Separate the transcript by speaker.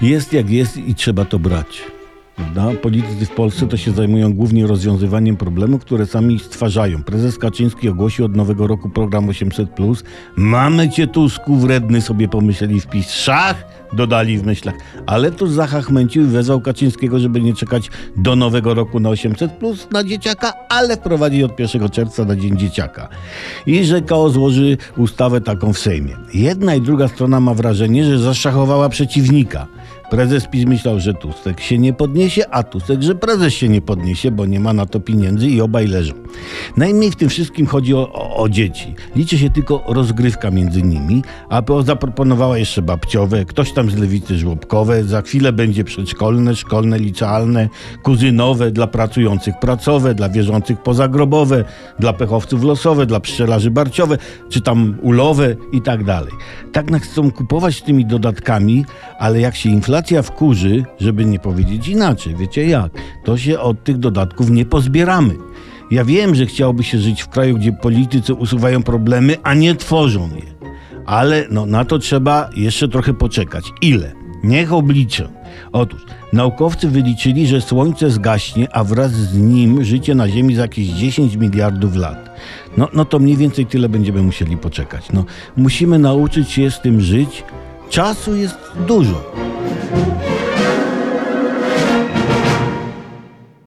Speaker 1: Jest jak jest i trzeba to brać. Prawda? Politycy w Polsce to się zajmują głównie rozwiązywaniem problemów, które sami stwarzają. Prezes Kaczyński ogłosił od nowego roku program 800+. Mamy cię Tusku, wredny sobie pomyśleli wpis. Szach! Dodali w myślach. Ale tu zachachmęcił i wezwał Kaczyńskiego, żeby nie czekać do nowego roku na 800+, na dzieciaka, ale wprowadzić od 1 czerwca na Dzień Dzieciaka. I że KO złoży ustawę taką w Sejmie. Jedna i druga strona ma wrażenie, że zaszachowała przeciwnika. Prezes PiS myślał, że Tusek się nie podniesie, a Tusek, że prezes się nie podniesie, bo nie ma na to pieniędzy i obaj leżą. Najmniej w tym wszystkim chodzi o, o, dzieci. Liczy się tylko rozgrywka między nimi, a PO zaproponowała jeszcze babciowe, ktoś tam z lewicy żłobkowe, za chwilę będzie przedszkolne, szkolne, licealne, kuzynowe, dla pracujących pracowe, dla wierzących pozagrobowe, dla pechowców losowe, dla pszczelarzy barciowe, czy tam ulowe i tak dalej. Tak nas chcą kupować tymi dodatkami, ale jak się inflacja wkurzy, żeby nie powiedzieć inaczej, wiecie jak, to się od tych dodatków nie pozbieramy. Ja wiem, że chciałoby się żyć w kraju, gdzie politycy usuwają problemy, a nie tworzą je. Ale no, na to trzeba jeszcze trochę poczekać. Ile? Niech obliczę. Otóż naukowcy wyliczyli, że Słońce zgaśnie, a wraz z nim życie na Ziemi za jakieś 10 miliardów lat. No, no to mniej więcej tyle będziemy musieli poczekać. No, musimy nauczyć się z tym żyć. Czasu jest dużo.